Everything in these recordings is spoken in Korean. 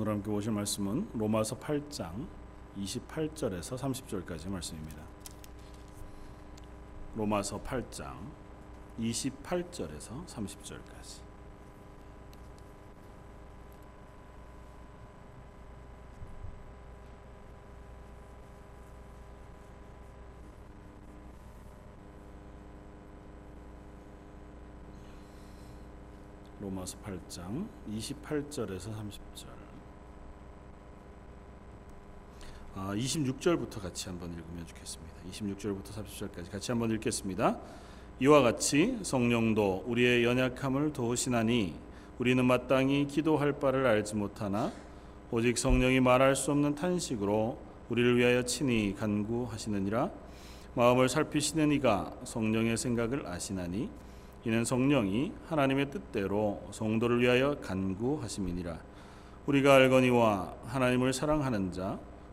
오늘 함께 보실 말씀은 로마서 8장 28절에서 30절까지 말씀입니다. 로마서 8장 28절에서 30절까지. 로마서 8장 28절에서 30절. 아, 26절부터 같이 한번 읽으면 좋겠습니다. 26절부터 30절까지 같이 한번 읽겠습니다. 이와 같이 성령도 우리의 연약함을 도우시나니 우리는 마땅히 기도할 바를 알지 못하나 오직 성령이 말할 수 없는 탄식으로 우리를 위하여 친히 간구하시느니라 마음을 살피시는 이가 성령의 생각을 아시나니 이는 성령이 하나님의 뜻대로 성도를 위하여 간구하심이니라 우리가 알거니와 하나님을 사랑하는 자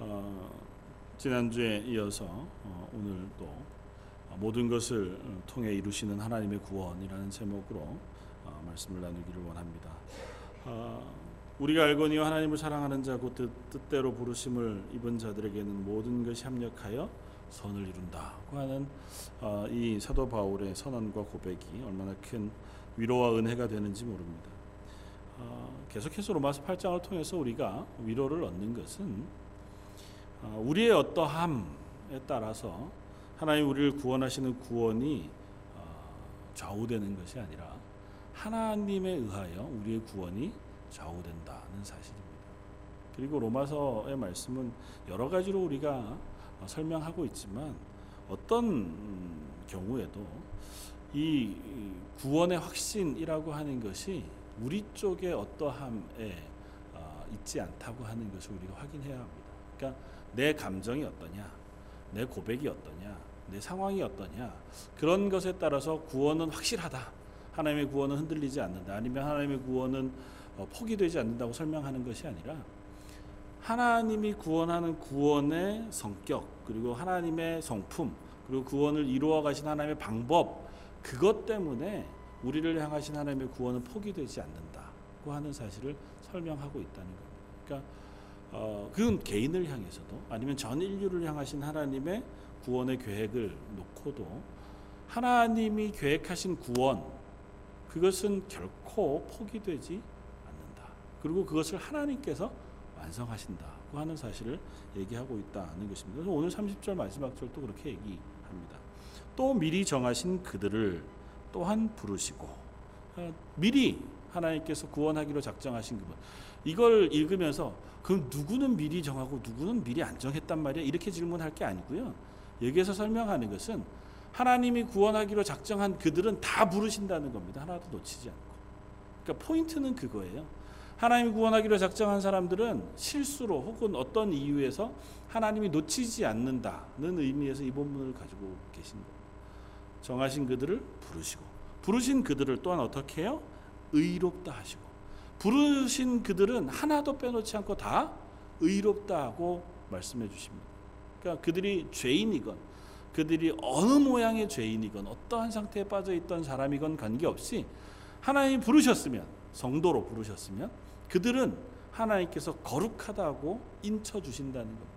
어, 지난주에 이어서 어, 오늘 또 모든 것을 통해 이루시는 하나님의 구원이라는 제목으로 어, 말씀을 나누기를 원합니다. 어, 우리가 알거니와 하나님을 사랑하는 자고 뜻대로 부르심을 입은 자들에게는 모든 것이 합력하여 선을 이룬다고 하는 어, 이 사도 바울의 선언과 고백이 얼마나 큰 위로와 은혜가 되는지 모릅니다. 어, 계속해서 로마서 8장을 통해서 우리가 위로를 얻는 것은 어, 우리의 어떠함에 따라서 하나님 우리를 구원하시는 구원이 좌우되는 것이 아니라 하나님에 의하여 우리의 구원이 좌우된다는 사실입니다. 그리고 로마서의 말씀은 여러 가지로 우리가 설명하고 있지만 어떤 경우에도 이 구원의 확신이라고 하는 것이 우리 쪽의 어떠함에 있지 않다고 하는 것을 우리가 확인해야 합니다. 그러니까 내 감정이 어떠냐, 내 고백이 어떠냐, 내 상황이 어떠냐 그런 것에 따라서 구원은 확실하다. 하나님의 구원은 흔들리지 않는다. 아니면 하나님의 구원은 포기되지 않는다고 설명하는 것이 아니라 하나님이 구원하는 구원의 성격 그리고 하나님의 성품 그리고 구원을 이루어 가신 하나님의 방법 그것 때문에 우리를 향하신 하나님의 구원은 포기되지 않는다고 하는 사실을 설명하고 있다는 겁니다. 그러니까 어, 그건 개인을 향해서도 아니면 전 인류를 향하신 하나님의 구원의 계획을 놓고도 하나님이 계획하신 구원 그것은 결코 포기되지 않는다. 그리고 그것을 하나님께서 완성하신다고 하는 사실을 얘기하고 있다는 것입니다. 그래서 오늘 30절 마지막 절도 그렇게 얘기합니다. 또 미리 정하신 그들을 또한 부르시고 어, 미리 하나님께서 구원하기로 작정하신 그분 이걸 읽으면서 그럼 누구는 미리 정하고 누구는 미리 안 정했단 말이야 이렇게 질문할 게 아니고요. 여기에서 설명하는 것은 하나님이 구원하기로 작정한 그들은 다 부르신다는 겁니다. 하나도 놓치지 않고. 그러니까 포인트는 그거예요. 하나님이 구원하기로 작정한 사람들은 실수로 혹은 어떤 이유에서 하나님이 놓치지 않는다는 의미에서 이 본문을 가지고 계신 겁니다. 정하신 그들을 부르시고 부르신 그들을 또한 어떻게 해요? 의롭다 하시고 부르신 그들은 하나도 빼놓지 않고 다 의롭다 하고 말씀해 주십니다. 그러니까 그들이 죄인이건 그들이 어느 모양의 죄인이건 어떠한 상태에 빠져 있던 사람이건 관계없이 하나님이 부르셨으면 성도로 부르셨으면 그들은 하나님께서 거룩하다고 인쳐 주신다는 겁니다.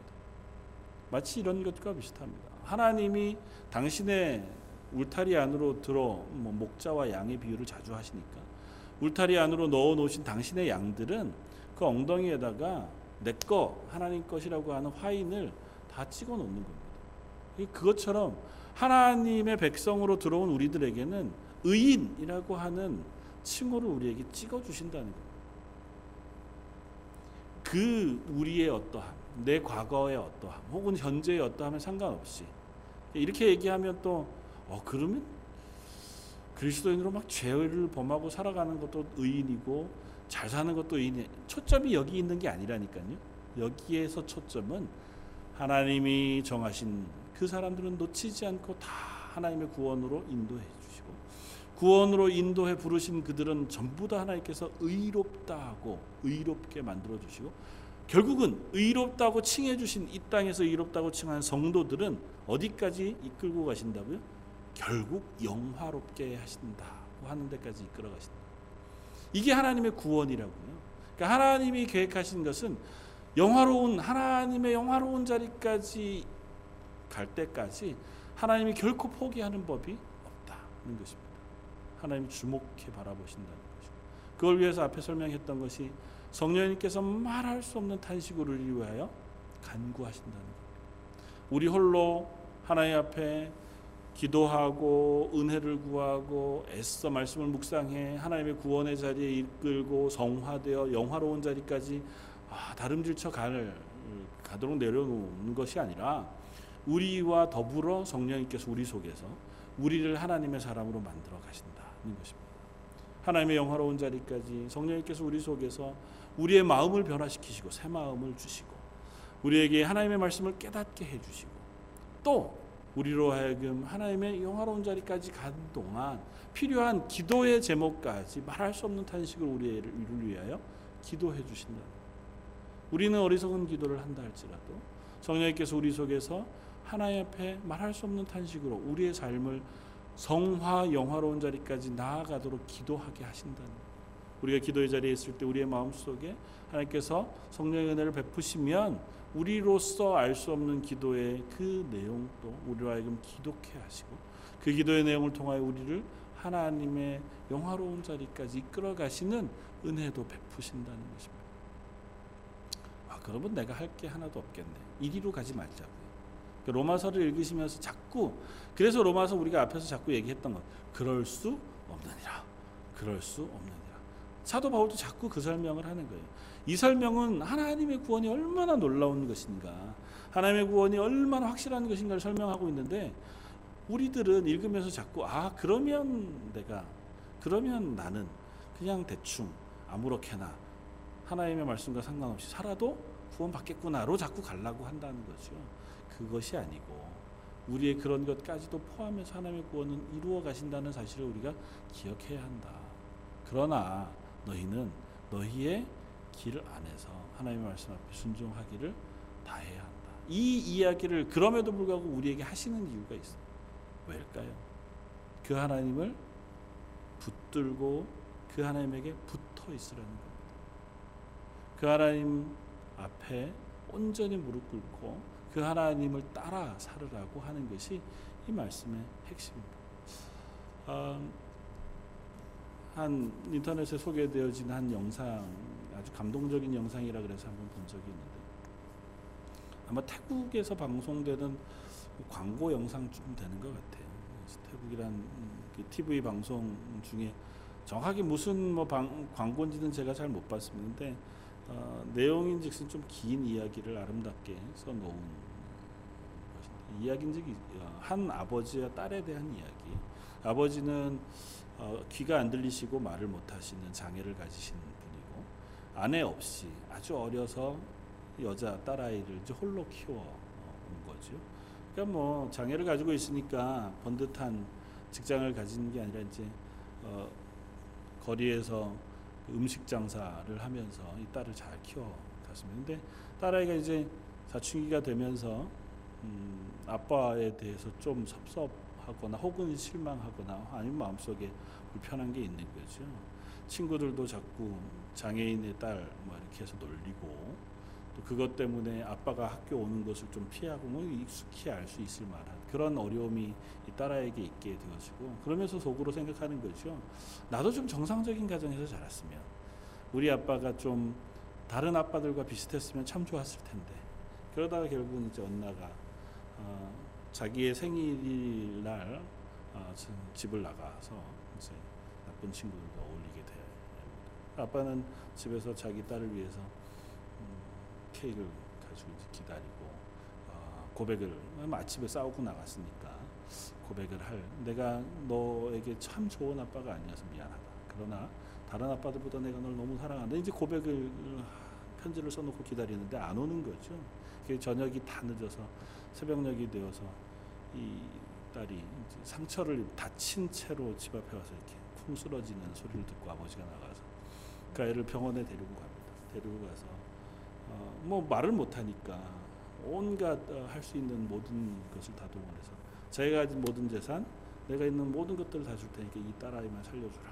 마치 이런 것과 비슷합니다. 하나님이 당신의 울타리 안으로 들어 뭐 목자와 양의 비유를 자주 하시니까 울타리 안으로 넣어 놓으신 당신의 양들은 그 엉덩이에다가 내 거 하나님 것이라고 하는 화인을 다 찍어 놓는 겁니다. 그것처럼 하나님의 백성으로 들어온 우리들에게는 의인이라고 하는 칭호를 우리에게 찍어 주신다는 겁니다. 그 우리의 어떠함, 내 과거의 어떠함, 혹은 현재의 어떠함에 상관없이 이렇게 얘기하면 또 어, 그러면 그리스도인으로 막 죄를 범하고 살아가는 것도 의인이고 잘 사는 것도 이네 초점이 여기 있는 게 아니라니까요. 여기에서 초점은 하나님이 정하신 그 사람들은 놓치지 않고 다 하나님의 구원으로 인도해 주시고 구원으로 인도해 부르신 그들은 전부 다 하나님께서 의롭다 하고 의롭게 만들어 주시고 결국은 의롭다고 칭해 주신 이 땅에서 의롭다고 칭한 성도들은 어디까지 이끌고 가신다고요? 결국 영화롭게 하신다고 하는 데까지 이끌어 가신다. 이게 하나님의 구원이라고요. 그러니까 하나님이 계획하신 것은 영화로운 하나님의 영화로운 자리까지 갈 때까지 하나님이 결코 포기하는 법이 없다는 것입니다. 하나님 주목해 바라보신다는 것이고 그걸 위해서 앞에 설명했던 것이 성령님께서 말할 수 없는 탄식으로 위하여 간구하신다는 것. 우리 홀로 하나님 앞에 기도하고 은혜를 구하고 애써 말씀을 묵상해 하나님의 구원의 자리에 이끌고 성화되어 영화로운 자리까지 아, 다름질쳐 갈 가도록 내려놓는 것이 아니라 우리와 더불어 성령님께서 우리 속에서 우리를 하나님의 사람으로 만들어 가신다는 것입니다. 하나님의 영화로운 자리까지 성령님께서 우리 속에서 우리의 마음을 변화시키시고 새 마음을 주시고 우리에게 하나님의 말씀을 깨닫게 해 주시고 또 우리로 하여금 하나님의 영화로운 자리까지 간 동안 필요한 기도의 제목까지 말할 수 없는 탄식을 우리를 위하여 기도해 주신다. 우리는 어리석은 기도를 한다 할지라도 성령님께서 우리 속에서 하나님 앞에 말할 수 없는 탄식으로 우리의 삶을 성화 영화로운 자리까지 나아가도록 기도하게 하신다는 우리가 기도의 자리에 있을 때 우리의 마음 속에 하나님께서 성령의 은혜를 베푸시면 우리로서 알 수 없는 기도의 그 내용도 우리로 하여금 기독해 하시고 그 기도의 내용을 통하여 우리를 하나님의 영화로운 자리까지 이끌어 가시는 은혜도 베푸신다는 것입니다. 아, 그러면 내가 할 게 하나도 없겠네. 이리로 가지 말자고요. 그 로마서를 읽으시면서 자꾸 그래서 로마서 우리가 앞에서 자꾸 얘기했던 것 그럴 수 없느니라. 그럴 수 없느니라. 사도 바울도 자꾸 그 설명을 하는 거예요. 이 설명은 하나님의 구원이 얼마나 놀라운 것인가, 하나님의 구원이 얼마나 확실한 것인가를 설명하고 있는데 우리들은 읽으면서 자꾸 아 그러면 내가 그러면 나는 그냥 대충 아무렇게나 하나님의 말씀과 상관없이 살아도 구원받겠구나로 자꾸 가려고 한다는 거죠. 그것이 아니고 우리의 그런 것까지도 포함해서 하나님의 구원은 이루어 가신다는 사실을 우리가 기억해야 한다. 그러나 너희는 너희의 길 안에서 하나님의 말씀 앞에 순종하기를 다해야 한다. 이 이야기를 그럼에도 불구하고 우리에게 하시는 이유가 있어. 왜일까요? 그 하나님을 붙들고 그 하나님에게 붙어 있으라는 겁니다. 그 하나님 앞에 온전히 무릎 꿇고 그 하나님을 따라 살으라고 하는 것이 이 말씀의 핵심입니다. 어, 한 인터넷에 소개되어진 한 영상 아주 감동적인 영상이라 그래서 한번 본 적이 있는데 아마 태국에서 방송되는 광고 영상쯤 되는 것 같아요. 태국이란 TV 그 방송 중에 정확하게 무슨 뭐 방, 광고인지는 제가 잘 못 봤습니다. 어, 내용인즉슨 좀 긴 이야기를 아름답게 써놓은 것인데 이야기인즉 어, 한 아버지와 딸에 대한 이야기. 아버지는 어, 귀가 안 들리시고 말을 못 하시는 장애를 가지신 아내 없이 아주 어려서 여자 딸아이를 이제 홀로 키워 온 거죠. 그러니까 뭐 장애를 가지고 있으니까 번듯한 직장을 가지는 게 아니라 이제 어, 거리에서 음식 장사를 하면서 이 딸을 잘 키워갔습니다. 근데 딸아이가 이제 사춘기가 되면서 음, 아빠에 대해서 좀 섭섭하거나 혹은 실망하거나 아니면 마음속에 불편한 게 있는 거죠. 친구들도 자꾸 장애인의 딸 뭐 이렇게 해서 놀리고 또 그것 때문에 아빠가 학교 오는 것을 좀 피하고 뭐 익숙히 알 수 있을 만한 그런 어려움이 이 딸아이에게 있게 되어지고 그러면서 속으로 생각하는 거죠. 나도 좀 정상적인 가정에서 자랐으면 우리 아빠가 좀 다른 아빠들과 비슷했으면 참 좋았을 텐데 그러다가 결국은 이제 언나가 어, 자기의 생일날 어, 집을 나가서 이제 나쁜 친구들과. 아빠는 집에서 자기 딸을 위해서 케이크를 가지고 기다리고 어, 고백을 아침에 싸우고 나갔으니까 고백을 할 내가 너에게 참 좋은 아빠가 아니어서 미안하다. 그러나 다른 아빠들보다 내가 널 너무 사랑한다. 이제 고백을 편지를 써놓고 기다리는데 안 오는 거죠. 그 저녁이 다 늦어서 새벽녘이 되어서 이 딸이 상처를 다친 채로 집 앞에 와서 이렇게 쿵 쓰러지는 소리를 듣고 아버지가 나가서 그 아이를 병원에 데리고 갑니다. 데리고 가서 어, 뭐 말을 못하니까 온갖 어, 할수 있는 모든 것을 다 동원해서 자기가 가진 모든 재산, 내가 있는 모든 것들을 다 줄 테니까 이 딸아이만 살려주라.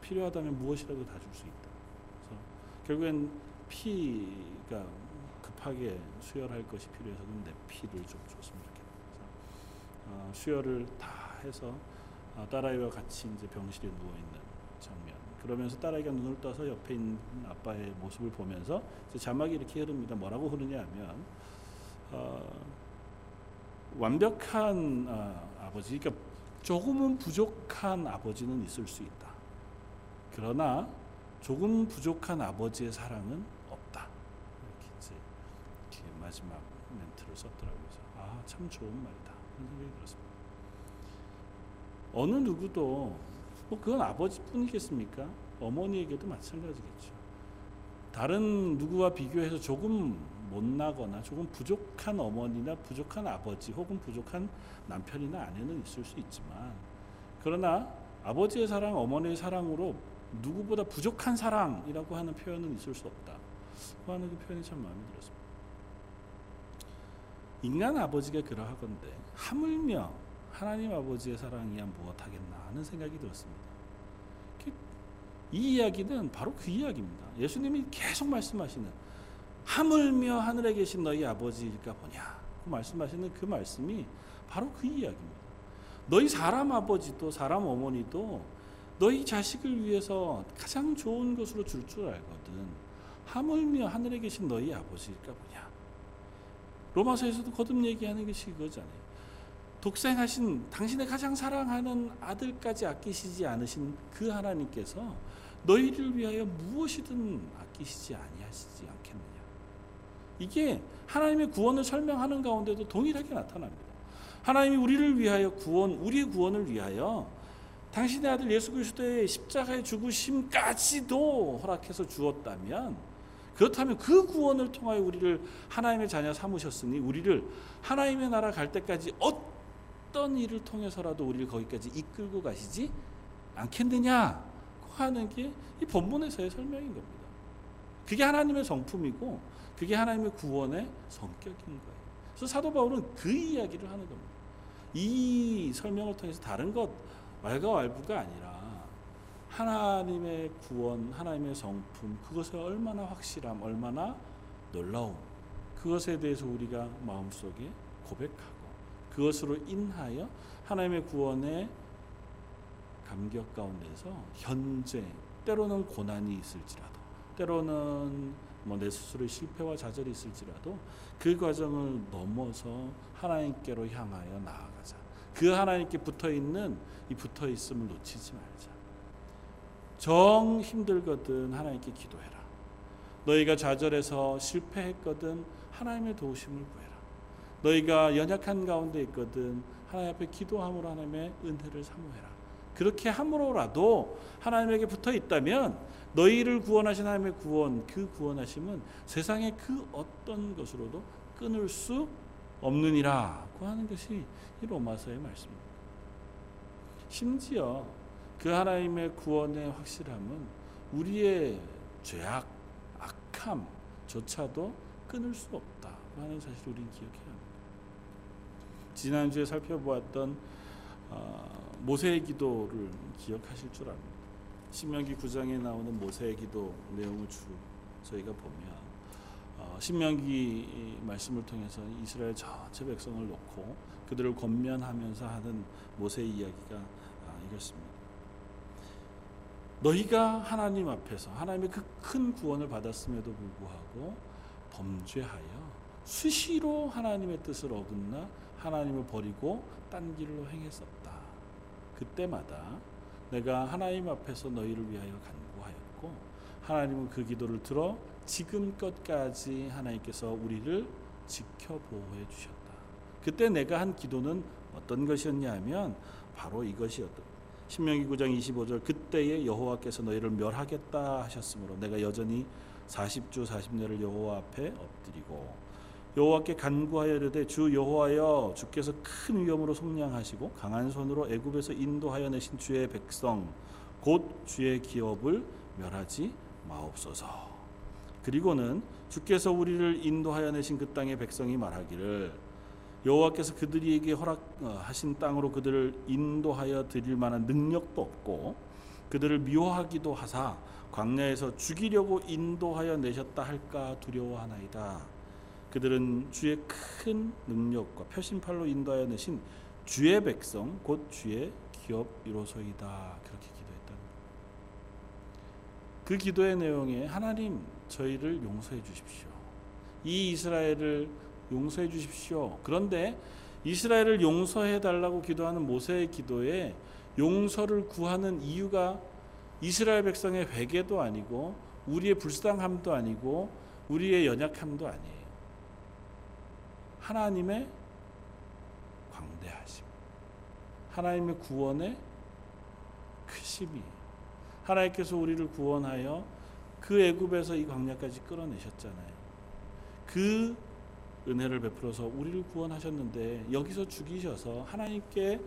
필요하다면 무엇이라도 다 줄 수 있다. 그래서 결국엔 피가 급하게 수혈할 것이 필요해서 내 피를 좀 줬으면 좋겠다. 그래서 어, 수혈을 다 해서 어, 딸아이와 같이 이제 병실에 누워 있는. 그러면서 딸아이가 눈을 떠서 옆에 있는 아빠의 모습을 보면서 자막이 이렇게 흐릅니다. 뭐라고 흐르냐면 어, 완벽한 어, 아버지, 그러니까 조금은 부족한 아버지는 있을 수 있다. 그러나 조금 부족한 아버지의 사랑은 없다. 이렇게 뒤에 마지막 멘트를 썼더라고요. 아, 참 좋은 말이다. 그런 생각이 들었습니다. 어느 누구도 뭐 그건 아버지뿐이겠습니까? 어머니에게도 마찬가지겠죠. 다른 누구와 비교해서 조금 못나거나 조금 부족한 어머니나 부족한 아버지 혹은 부족한 남편이나 아내는 있을 수 있지만 그러나 아버지의 사랑, 어머니의 사랑으로 누구보다 부족한 사랑이라고 하는 표현은 있을 수 없다. 그 하는 그 표현이 참 마음에 들었습니다. 인간 아버지가 그러하건대 하물며 하나님 아버지의 사랑이야 무엇하겠나 하는 생각이 들었습니다. 이 이야기는 바로 그 이야기입니다. 예수님이 계속 말씀하시는 하물며 하늘에 계신 너희 아버지일까 보냐 그 말씀하시는 그 말씀이 바로 그 이야기입니다. 너희 사람 아버지도 사람 어머니도 너희 자식을 위해서 가장 좋은 것으로 줄 줄 알거든. 하물며 하늘에 계신 너희 아버지일까 보냐. 로마서에서도 거듭 얘기하는 것이 그거잖아요. 독생하신 당신의 가장 사랑하는 아들까지 아끼시지 않으신 그 하나님께서 너희를 위하여 무엇이든 아끼시지 아니하시지 않겠느냐. 이게 하나님의 구원을 설명하는 가운데도 동일하게 나타납니다. 하나님이 우리를 위하여 구원, 우리의 구원을 위하여 당신의 아들 예수 그리스도의 십자가의 죽으심까지도 허락해서 주었다면 그렇다면 그 구원을 통하여 우리를 하나님의 자녀 삼으셨으니 우리를 하나님의 나라 갈 때까지 어떤 일을 통해서라도 우리를 거기까지 이끌고 가시지 않겠느냐 하는 게 이 본문에서의 설명인 겁니다. 그게 하나님의 성품이고 그게 하나님의 구원의 성격인 거예요. 그래서 사도 바울은 그 이야기를 하는 겁니다. 이 설명을 통해서 다른 것 왈가왈부가 아니라 하나님의 구원, 하나님의 성품, 그것의 얼마나 확실함, 얼마나 놀라움, 그것에 대해서 우리가 마음속에 고백하고 그것으로 인하여 하나님의 구원의 감격 가운데서 현재 때로는 고난이 있을지라도 때로는 뭐 내 스스로의 실패와 좌절이 있을지라도 그 과정을 넘어서 하나님께로 향하여 나아가자. 그 하나님께 붙어 있는 이 붙어 있음을 놓치지 말자. 정 힘들거든 하나님께 기도해라. 너희가 좌절해서 실패했거든 하나님의 도우심을 구해라. 너희가 연약한 가운데 있거든 하나님 앞에 기도함으로 하나님의 은혜를 사모해라. 그렇게 함으로라도 하나님에게 붙어 있다면 너희를 구원하신 하나님의 구원, 그 구원하심은 세상의 그 어떤 것으로도 끊을 수 없느니라고 하는 것이 이 로마서의 말씀입니다. 심지어 그 하나님의 구원의 확실함은 우리의 죄악, 악함조차도 끊을 수 없다고 하는 사실을 우리는 기억해야 합니다. 지난주에 살펴보았던 어, 모세의 기도를 기억하실 줄 압니다. 신명기 9장에 나오는 모세의 기도 내용을 주 저희가 보면 어, 신명기 말씀을 통해서 이스라엘 전체 백성을 놓고 그들을 권면하면서 하는 모세의 이야기가 아, 이렇습니다. 너희가 하나님 앞에서 하나님의 그 큰 구원을 받았음에도 불구하고 범죄하여 수시로 하나님의 뜻을 어긋나 하나님을 버리고 딴 길로 행했었다. 그때마다 내가 하나님 앞에서 너희를 위하여 간구하였고 하나님은 그 기도를 들어 지금껏까지 하나님께서 우리를 지켜 보호해 주셨다. 그때 내가 한 기도는 어떤 것이었냐 하면 바로 이것이었다. 신명기 9장 25절 그때에 여호와께서 너희를 멸하겠다 하셨으므로 내가 여전히 40주 40년을 여호와 앞에 엎드리고 여호와께 간구하여 이르되 주 여호와여 주께서 큰 위엄으로 속량하시고 강한 손으로 애굽에서 인도하여 내신 주의 백성 곧 주의 기업을 멸하지 마옵소서. 그리고는 주께서 우리를 인도하여 내신 그 땅의 백성이 말하기를 여호와께서 그들에게 허락하신 땅으로 그들을 인도하여 드릴 만한 능력도 없고 그들을 미워하기도 하사 광야에서 죽이려고 인도하여 내셨다 할까 두려워하나이다. 그들은 주의 큰 능력과 표심팔로 인도하여 내신 주의 백성 곧 주의 기업 이로소이다. 그렇게 기도했다는 그 기도의 내용에 하나님 저희를 용서해 주십시오. 이 이스라엘을 용서해 주십시오. 그런데 이스라엘을 용서해 달라고 기도하는 모세의 기도에 용서를 구하는 이유가 이스라엘 백성의 회개도 아니고 우리의 불쌍함도 아니고 우리의 연약함도 아니에요. 하나님의 광대하심, 하나님의 구원의 크심이 하나님께서 우리를 구원하여 그 애굽에서 이 광야까지 끌어내셨잖아요. 그 은혜를 베풀어서 우리를 구원하셨는데 여기서 죽이셔서 하나님께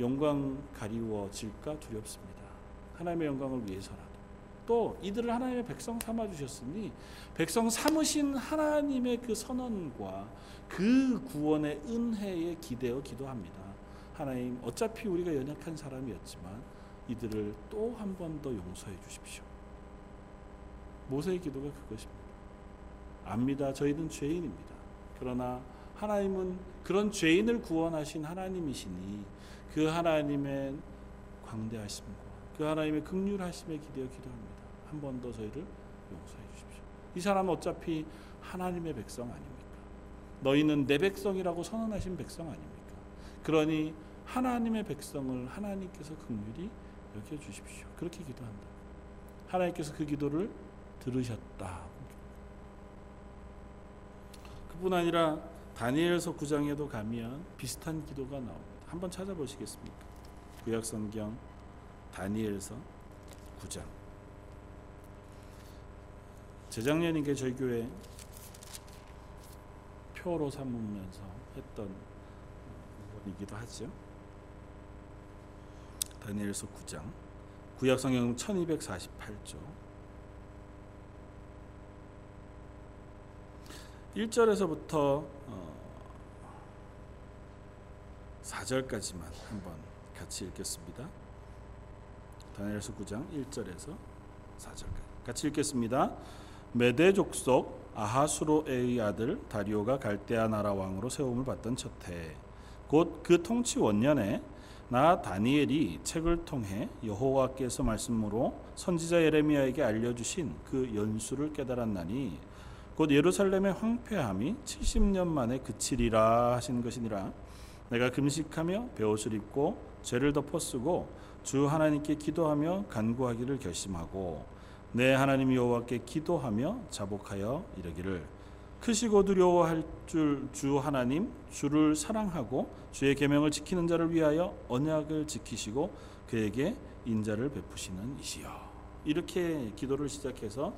영광 가리워질까 두렵습니다. 하나님의 영광을 위해서라도 또 이들을 하나님의 백성 삼아 주셨으니 백성 삼으신 하나님의 그 선언과 그 구원의 은혜에 기대어 기도합니다. 하나님 어차피 우리가 연약한 사람이었지만 이들을 또 한 번 더 용서해 주십시오. 모세의 기도가 그것입니다. 압니다. 저희는 죄인입니다. 그러나 하나님은 그런 죄인을 구원하신 하나님이시니 그 하나님의 광대하심과 그 하나님의 극률하심에 기대어 기도합니다. 한 번 더 저희를 용서해 주십시오. 이 사람은 어차피 하나님의 백성 아닙니까? 너희는 내 백성이라고 선언하신 백성 아닙니까? 그러니 하나님의 백성을 하나님께서 극률히 여겨 주십시오. 그렇게 기도한다. 하나님께서 그 기도를 들으셨다. 그뿐 아니라 다니엘서 9장에도 가면 비슷한 기도가 나옵니다. 한번 찾아보시겠습니까? 구약 성경 다니엘서 9장. 재작년인게 저희 교회 표로 삼으면서 했던 부분이기도 하죠. 다니엘서 9장 구약 성경 1248조 1절에서부터 4절까지만 한번 같이 읽겠습니다. 다니엘서 9장 1절에서 4절까지 같이 읽겠습니다. 메대 족속 아하수로의 아들 다리오가 갈대아 나라 왕으로 세움을 받던 첫해 곧 그 통치 원년에 나 다니엘이 책을 통해 여호와께서 말씀으로 선지자 예레미야에게 알려주신 그 연수를 깨달았나니 곧 예루살렘의 황폐함이 70년 만에 그치리라 하신 것이니라 내가 금식하며 베옷을 입고 죄를 덮어 쓰고 주 하나님께 기도하며 간구하기를 결심하고 내 하나님 여호와께 기도하며 자복하여 이르기를 크시고 두려워할 줄 주 하나님 주를 사랑하고 주의 계명을 지키는 자를 위하여 언약을 지키시고 그에게 인자를 베푸시는 이시여 이렇게 기도를 시작해서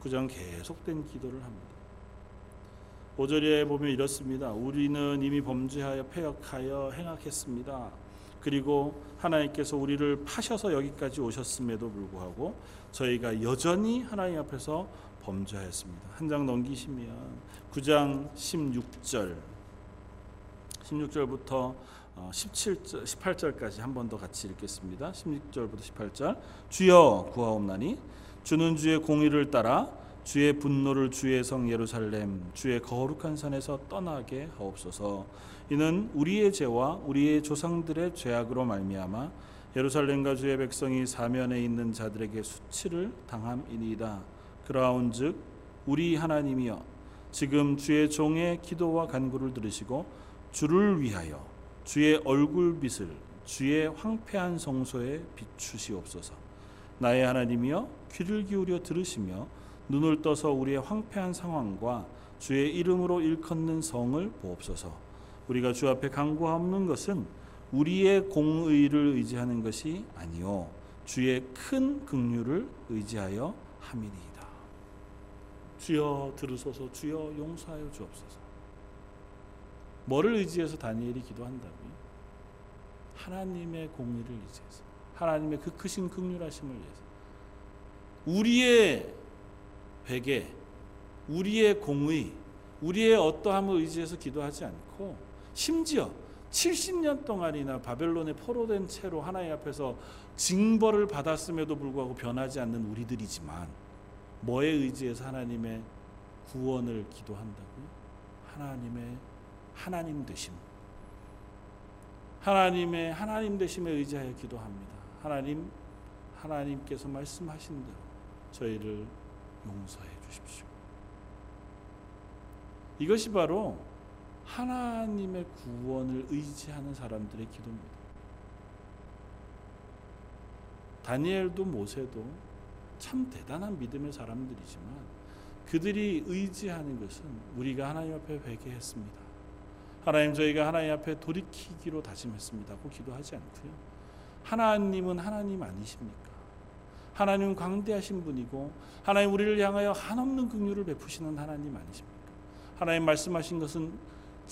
구장 계속된 기도를 합니다. 5절에 보면 이렇습니다. 우리는 이미 범죄하여 패역하여 행악했습니다. 그리고 하나님께서 우리를 파셔서 여기까지 오셨음에도 불구하고 저희가 여전히 하나님 앞에서 범죄하였습니다. 한 장 넘기시면 9장 16절 16절부터 17절 18절까지 한 번 더 같이 읽겠습니다. 16절부터 18절 주여 구하옵나니 주는 주의 공의를 따라 주의 분노를 주의 성 예루살렘 주의 거룩한 산에서 떠나게 하옵소서. 이는 우리의 죄와 우리의 조상들의 죄악으로 말미암아 예루살렘과 주의 백성이 사면에 있는 자들에게 수치를 당함이니이다. 그러한즉 우리 하나님이여 지금 주의 종의 기도와 간구를 들으시고 주를 위하여 주의 얼굴빛을 주의 황폐한 성소에 비추시옵소서. 나의 하나님이여 귀를 기울여 들으시며 눈을 떠서 우리의 황폐한 상황과 주의 이름으로 일컫는 성을 보옵소서. 우리가 주 앞에 간구하옵는 것은 우리의 공의를 의지하는 것이 아니요 주의 큰 긍휼을 의지하여 함이니이다. 주여 들으소서 주여 용서하여 주옵소서. 뭐를 의지해서 다니엘이 기도한다고요? 하나님의 공의를 의지해서 하나님의 그 크신 긍휼하심을 위해서 우리의 회개, 우리의 공의, 우리의 어떠함을 의지해서 기도하지 않고 심지어 70년 동안이나 바벨론에 포로된 채로 하나님 앞에서 징벌을 받았음에도 불구하고 변하지 않는 우리들이지만 뭐에 의지해서 하나님의 구원을 기도한다고요? 하나님의 하나님 되심. 하나님의 하나님 되심에 의지하여 기도합니다. 하나님 하나님께서 말씀하신 대로 저희를 용서해 주십시오. 이것이 바로 하나님의 구원을 의지하는 사람들의 기도입니다. 다니엘도 모세도 참 대단한 믿음의 사람들이지만 그들이 의지하는 것은 우리가 하나님 앞에 회개했습니다. 하나님 저희가 하나님 앞에 돌이키기로 다짐했습니다고 기도하지 않고요. 하나님은 하나님 아니십니까? 하나님은 광대하신 분이고 하나님 우리를 향하여 한없는 긍휼을 베푸시는 하나님 아니십니까? 하나님 말씀하신 것은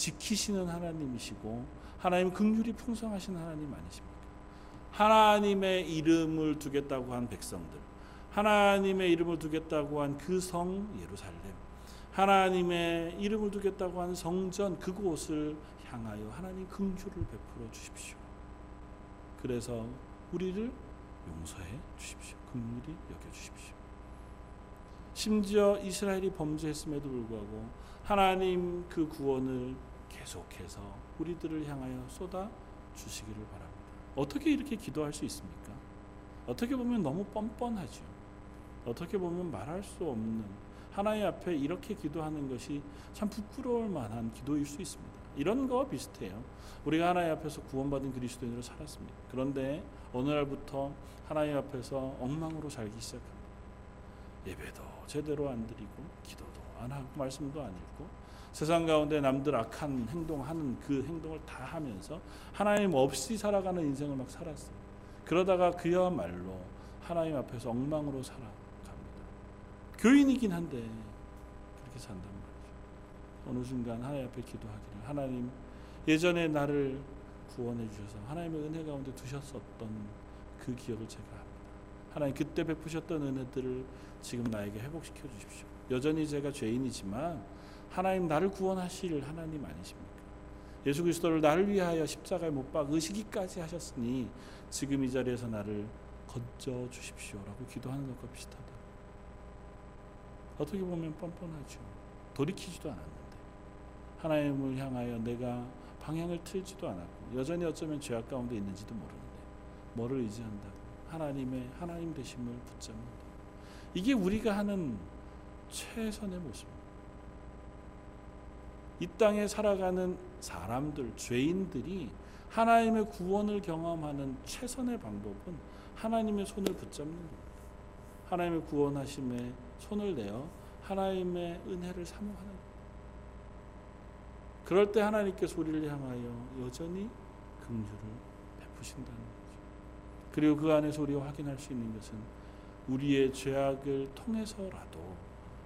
지키시는 하나님이시고 하나님 긍휼이 풍성하신 하나님 아니십니까? 하나님의 이름을 두겠다고 한 백성들, 하나님의 이름을 두겠다고 한 그 성 예루살렘, 하나님의 이름을 두겠다고 한 성전 그곳을 향하여 하나님 긍휼을 베풀어 주십시오. 그래서 우리를 용서해 주십시오. 긍휼히 여겨 주십시오. 심지어 이스라엘이 범죄했음에도 불구하고 하나님 그 구원을 계속해서 우리들을 향하여 쏟아 주시기를 바랍니다. 어떻게 이렇게 기도할 수 있습니까? 어떻게 보면 너무 뻔뻔하죠. 어떻게 보면 말할 수 없는 하나님 앞에 이렇게 기도하는 것이 참 부끄러울 만한 기도일 수 있습니다. 이런 거와 비슷해요. 우리가 하나님 앞에서 구원받은 그리스도인으로 살았습니다. 그런데 어느 날부터 하나님 앞에서 엉망으로 살기 시작합니다. 예배도 제대로 안 드리고 기도도 안 하고 말씀도 안 읽고 세상 가운데 남들 악한 행동하는 그 행동을 다 하면서 하나님 없이 살아가는 인생을 막 살았어요. 그러다가 그야말로 하나님 앞에서 엉망으로 살아갑니다. 교인이긴 한데 그렇게 산단 말이죠. 어느 순간 하나님 앞에 기도하기를 하나님 예전에 나를 구원해 주셔서 하나님의 은혜 가운데 두셨었던 그 기억을 제가 합니다. 하나님 그때 베푸셨던 은혜들을 지금 나에게 회복시켜 주십시오. 여전히 제가 죄인이지만 하나님 나를 구원하실 하나님 아니십니까? 예수 그리스도를 나를 위하여 십자가에 못 박으시기까지 하셨으니 지금 이 자리에서 나를 건져 주십시오라고 기도하는 것과 비슷하다. 어떻게 보면 뻔뻔하죠. 돌이키지도 않았는데 하나님을 향하여 내가 방향을 틀지도 않았고 여전히 어쩌면 죄악 가운데 있는지도 모르는데 뭐를 의지한다고 하나님의 하나님 되심을 붙잡는다. 이게 우리가 하는 최선의 모습입니다. 이 땅에 살아가는 사람들, 죄인들이 하나님의 구원을 경험하는 최선의 방법은 하나님의 손을 붙잡는 겁니다. 하나님의 구원하심에 손을 내어 하나님의 은혜를 사모하는 그럴 때 하나님께서 우리를 향하여 여전히 긍휼을 베푸신다는 거죠. 그리고 그 안에서 우리가 확인할 수 있는 것은 우리의 죄악을 통해서라도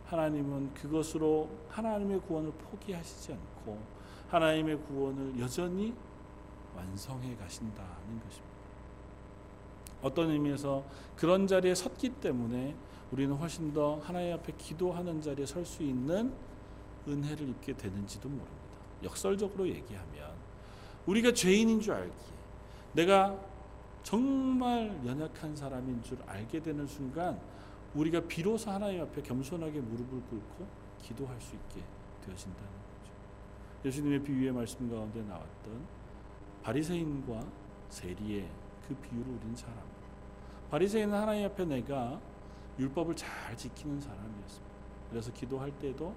하나님은 그것으로 하나님의 구원을 포기하시지 않고 하나님의 구원을 여전히 완성해 가신다는 것입니다. 어떤 의미에서 그런 자리에 섰기 때문에 우리는 훨씬 더 하나님 앞에 기도하는 자리에 설 수 있는 은혜를 입게 되는지도 모릅니다. 역설적으로 얘기하면 우리가 죄인인 줄 알기에 내가 정말 연약한 사람인 줄 알게 되는 순간 우리가 비로소 하나님 앞에 겸손하게 무릎을 꿇고 기도할 수 있게 되어진다는 거죠. 예수님의 비유의 말씀 가운데 나왔던 바리새인과 세리의 그 비유를 우리는 잘 압니다. 바리새인은 하나님 앞에 내가 율법을 잘 지키는 사람이었습니다. 그래서 기도할 때도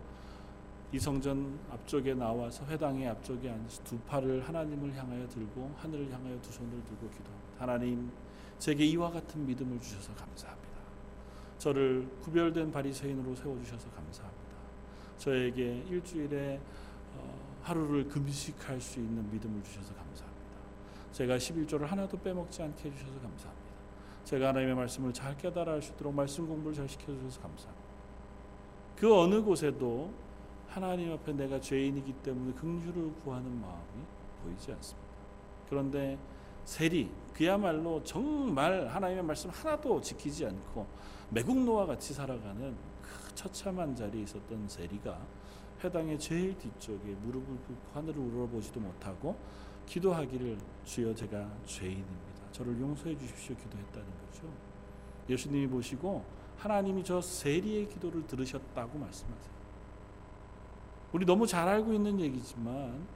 이 성전 앞쪽에 나와서 회당의 앞쪽에 앉아서 두 팔을 하나님을 향하여 들고 하늘을 향하여 두 손을 들고 기도합니다. 하나님, 제게 이와 같은 믿음을 주셔서 감사합니다. 저를 구별된 바리새인으로 세워 주셔서 감사합니다. 저에게 일주일에 어, 하루를 금식할 수 있는 믿음을 주셔서 감사합니다. 제가 11조를 하나도 빼먹지 않게 해주셔서 감사합니다. 제가 하나님의 말씀을 잘 깨달아 할 수 있도록 말씀 공부를 잘 시켜주셔서 감사합니다. 그 어느 곳에도 하나님 앞에 내가 죄인이기 때문에 긍휼을 구하는 마음이 보이지 않습니다. 그런데 세리 그야말로 정말 하나님의 말씀 하나도 지키지 않고 매국노와 같이 살아가는 그 처참한 자리에 있었던 세리가 회당의 제일 뒤쪽에 무릎을 꿇고 하늘을 우러보지도 못하고 기도하기를 주여 제가 죄인입니다. 저를 용서해 주십시오 기도했다는 거죠. 예수님이 보시고 하나님이 저 세리의 기도를 들으셨다고 말씀하세요. 우리 너무 잘 알고 있는 얘기지만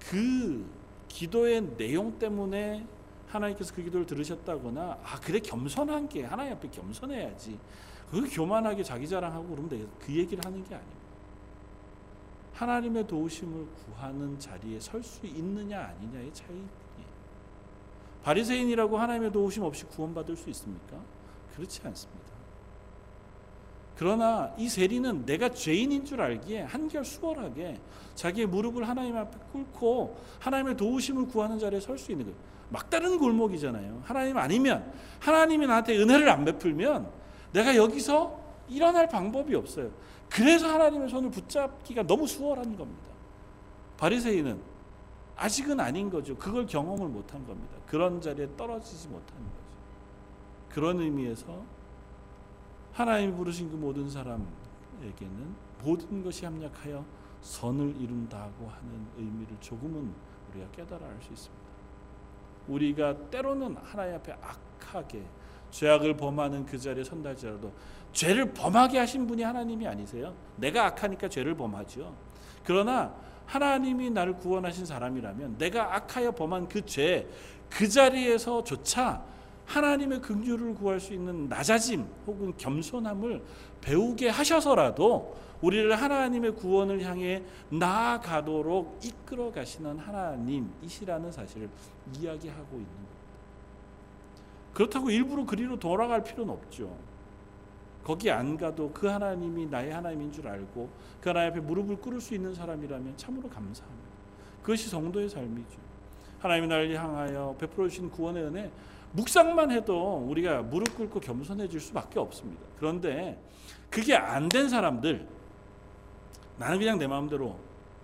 그 기도의 내용 때문에 하나님께서 그 기도를 들으셨다거나 아 그래 겸손한 게 하나님 앞에 겸손해야지 그 교만하게 자기 자랑하고 그러면 되겠다 그 얘기를 하는 게 아닙니다. 하나님의 도우심을 구하는 자리에 설 수 있느냐 아니냐의 차이뿐이에요. 바리새인이라고 하나님의 도우심 없이 구원받을 수 있습니까? 그렇지 않습니다. 그러나 이 세리는 내가 죄인인 줄 알기에 한결 수월하게 자기의 무릎을 하나님 앞에 꿇고 하나님의 도우심을 구하는 자리에 설 수 있는 거예요. 막다른 골목이잖아요. 하나님 아니면 하나님이 나한테 은혜를 안 베풀면 내가 여기서 일어날 방법이 없어요. 그래서 하나님의 손을 붙잡기가 너무 수월한 겁니다. 바리새인은 아직은 아닌 거죠. 그걸 경험을 못한 겁니다. 그런 자리에 떨어지지 못한 거죠. 그런 의미에서 하나님이 부르신 그 모든 사람에게는 모든 것이 합력하여 선을 이룬다고 하는 의미를 조금은 우리가 깨달아 알 수 있습니다. 우리가 때로는 하나님 앞에 악하게 죄악을 범하는 그 자리에 선다 할지라도 죄를 범하게 하신 분이 하나님이 아니세요. 내가 악하니까 죄를 범하죠. 그러나 하나님이 나를 구원하신 사람이라면 내가 악하여 범한 그 죄, 그 자리에서조차 하나님의 긍휼을 구할 수 있는 낮아짐 혹은 겸손함을 배우게 하셔서라도 우리를 하나님의 구원을 향해 나아가도록 이끌어 가시는 하나님이시라는 사실을 이야기하고 있는 겁니다. 그렇다고 일부러 그리로 돌아갈 필요는 없죠. 거기 안 가도 그 하나님이 나의 하나님인 줄 알고 그 하나님 앞에 무릎을 꿇을 수 있는 사람이라면 참으로 감사합니다. 그것이 성도의 삶이죠. 하나님이 나를 향하여 베풀어 주신 구원의 은혜 묵상만 해도 우리가 무릎 꿇고 겸손해질 수밖에 없습니다. 그런데 그게 안 된 사람들 나는 그냥 내 마음대로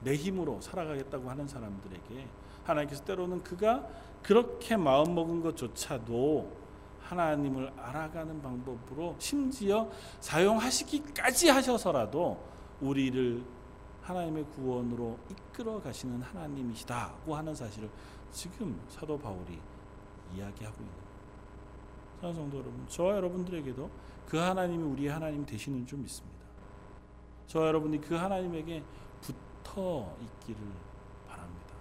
내 힘으로 살아가겠다고 하는 사람들에게 하나님께서 때로는 그가 그렇게 마음 먹은 것조차도 하나님을 알아가는 방법으로 심지어 사용하시기까지 하셔서라도 우리를 하나님의 구원으로 이끌어 가시는 하나님이시다고 하는 사실을 지금 사도 바울이 이야기하고 있는 사랑 성도 여러분, 저와 여러분들에게도 그 하나님이 우리의 하나님 되시는 줄 믿습니다. 저와 여러분이 그 하나님에게 붙어 있기를 바랍니다.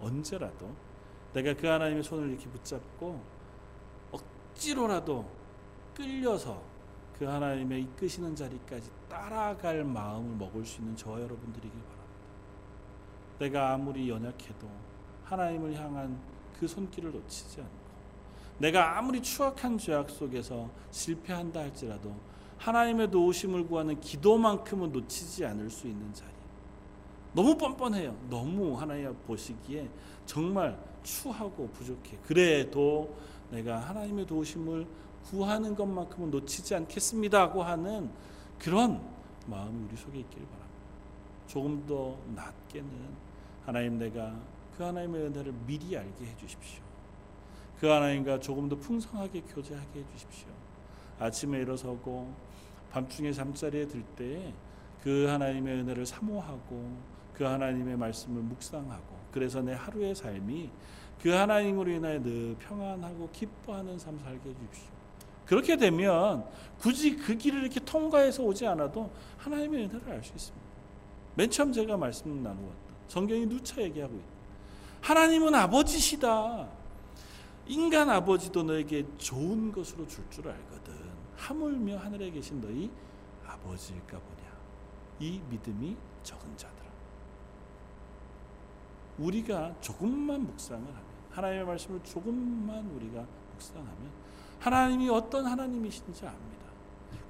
언제라도 내가 그 하나님의 손을 이렇게 붙잡고 억지로라도 끌려서 그 하나님의 이끄시는 자리까지 따라갈 마음을 먹을 수 있는 저와 여러분들이길 바랍니다. 내가 아무리 연약해도 하나님을 향한 그 손길을 놓치지 않고 내가 아무리 추악한 죄악 속에서 실패한다 할지라도 하나님의 도우심을 구하는 기도만큼은 놓치지 않을 수 있는 자리. 너무 뻔뻔해요. 너무 하나님 보시기에 정말 추하고 부족해. 그래도 내가 하나님의 도우심을 구하는 것만큼은 놓치지 않겠습니다고 하는 그런 마음이 우리 속에 있기를 바랍니다. 조금 더 낮게는 하나님 내가 그 하나님의 은혜를 미리 알게 해 주십시오. 그 하나님과 조금 더 풍성하게 교제하게 해 주십시오. 아침에 일어서고 밤중에 잠자리에 들때그 하나님의 은혜를 사모하고 그 하나님의 말씀을 묵상하고 그래서 내 하루의 삶이 그 하나님으로 인하여 늘 평안하고 기뻐하는 삶 살게 해 주십시오. 그렇게 되면 굳이 그 길을 이렇게 통과해서 오지 않아도 하나님의 은혜를 알 수 있습니다. 맨 처음 제가 말씀 나누었던 성경이 누차 얘기하고 있다. 하나님은 아버지시다. 인간 아버지도 너에게 좋은 것으로 줄 줄 알거든. 하물며 하늘에 계신 너희 아버지일까 보냐. 이 믿음이 적은 자들아. 우리가 조금만 묵상을 하면 하나님의 말씀을 조금만 우리가 묵상하면 하나님이 어떤 하나님이신지 압니다.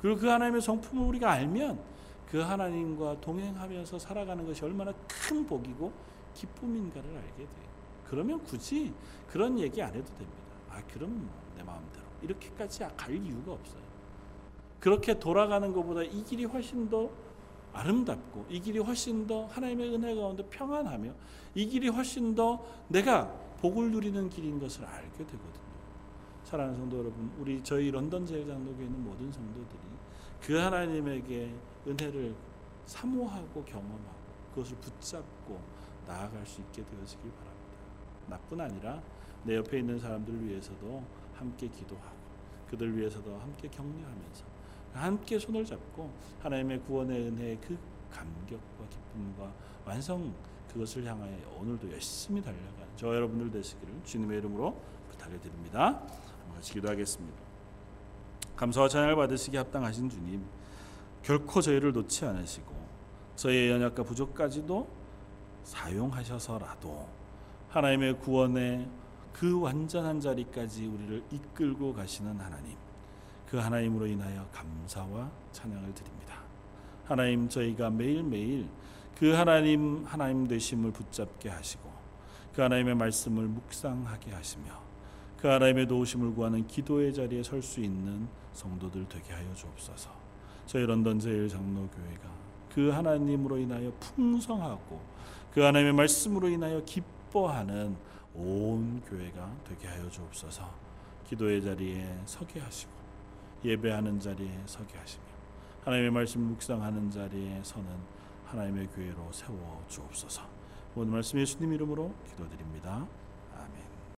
그리고 그 하나님의 성품을 우리가 알면 그 하나님과 동행하면서 살아가는 것이 얼마나 큰 복이고 기쁨인가를 알게 돼요. 그러면 굳이 그런 얘기 안 해도 됩니다. 아 그럼 내 마음대로 이렇게까지 갈 이유가 없어요. 그렇게 돌아가는 것보다 이 길이 훨씬 더 아름답고 이 길이 훨씬 더 하나님의 은혜 가운데 평안하며 이 길이 훨씬 더 내가 복을 누리는 길인 것을 알게 되거든요. 사랑하는 성도 여러분, 우리 저희 런던 제일장로교에 있는 모든 성도들이 그 하나님에게 은혜를 사모하고 경험하고 그것을 붙잡고 나아갈 수 있게 되어지길 바랍니다. 나뿐 아니라 내 옆에 있는 사람들을 위해서도 함께 기도하고 그들 위해서도 함께 격려하면서 함께 손을 잡고 하나님의 구원의 은혜의 그 감격과 기쁨과 완성 그것을 향하여 오늘도 열심히 달려가는 저 여러분들 되시기를 주님의 이름으로 부탁을 드립니다. 같이 기도하겠습니다. 감사와 찬양을 받으시기 합당하신 주님, 결코 저희를 놓지 않으시고 저희의 연약과 부족까지도 사용하셔서라도 하나님의 구원의 그 완전한 자리까지 우리를 이끌고 가시는 하나님, 그 하나님으로 인하여 감사와 찬양을 드립니다. 하나님 저희가 매일매일 그 하나님 하나님 되심을 붙잡게 하시고 그 하나님의 말씀을 묵상하게 하시며 그 하나님의 도우심을 구하는 기도의 자리에 설 수 있는 성도들 되게 하여 주옵소서. 저희 런던 제일 장로교회가 그 하나님으로 인하여 풍성하고 그 하나님의 말씀으로 인하여 기뻐하는 온 교회가 되게 하여 주옵소서. 기도의 자리에 서게 하시고 예배하는 자리에 서게 하시며 하나님의 말씀 묵상하는 자리에 서는 하나님의 교회로 세워 주옵소서. 오늘 말씀 예수님 이름으로 기도드립니다.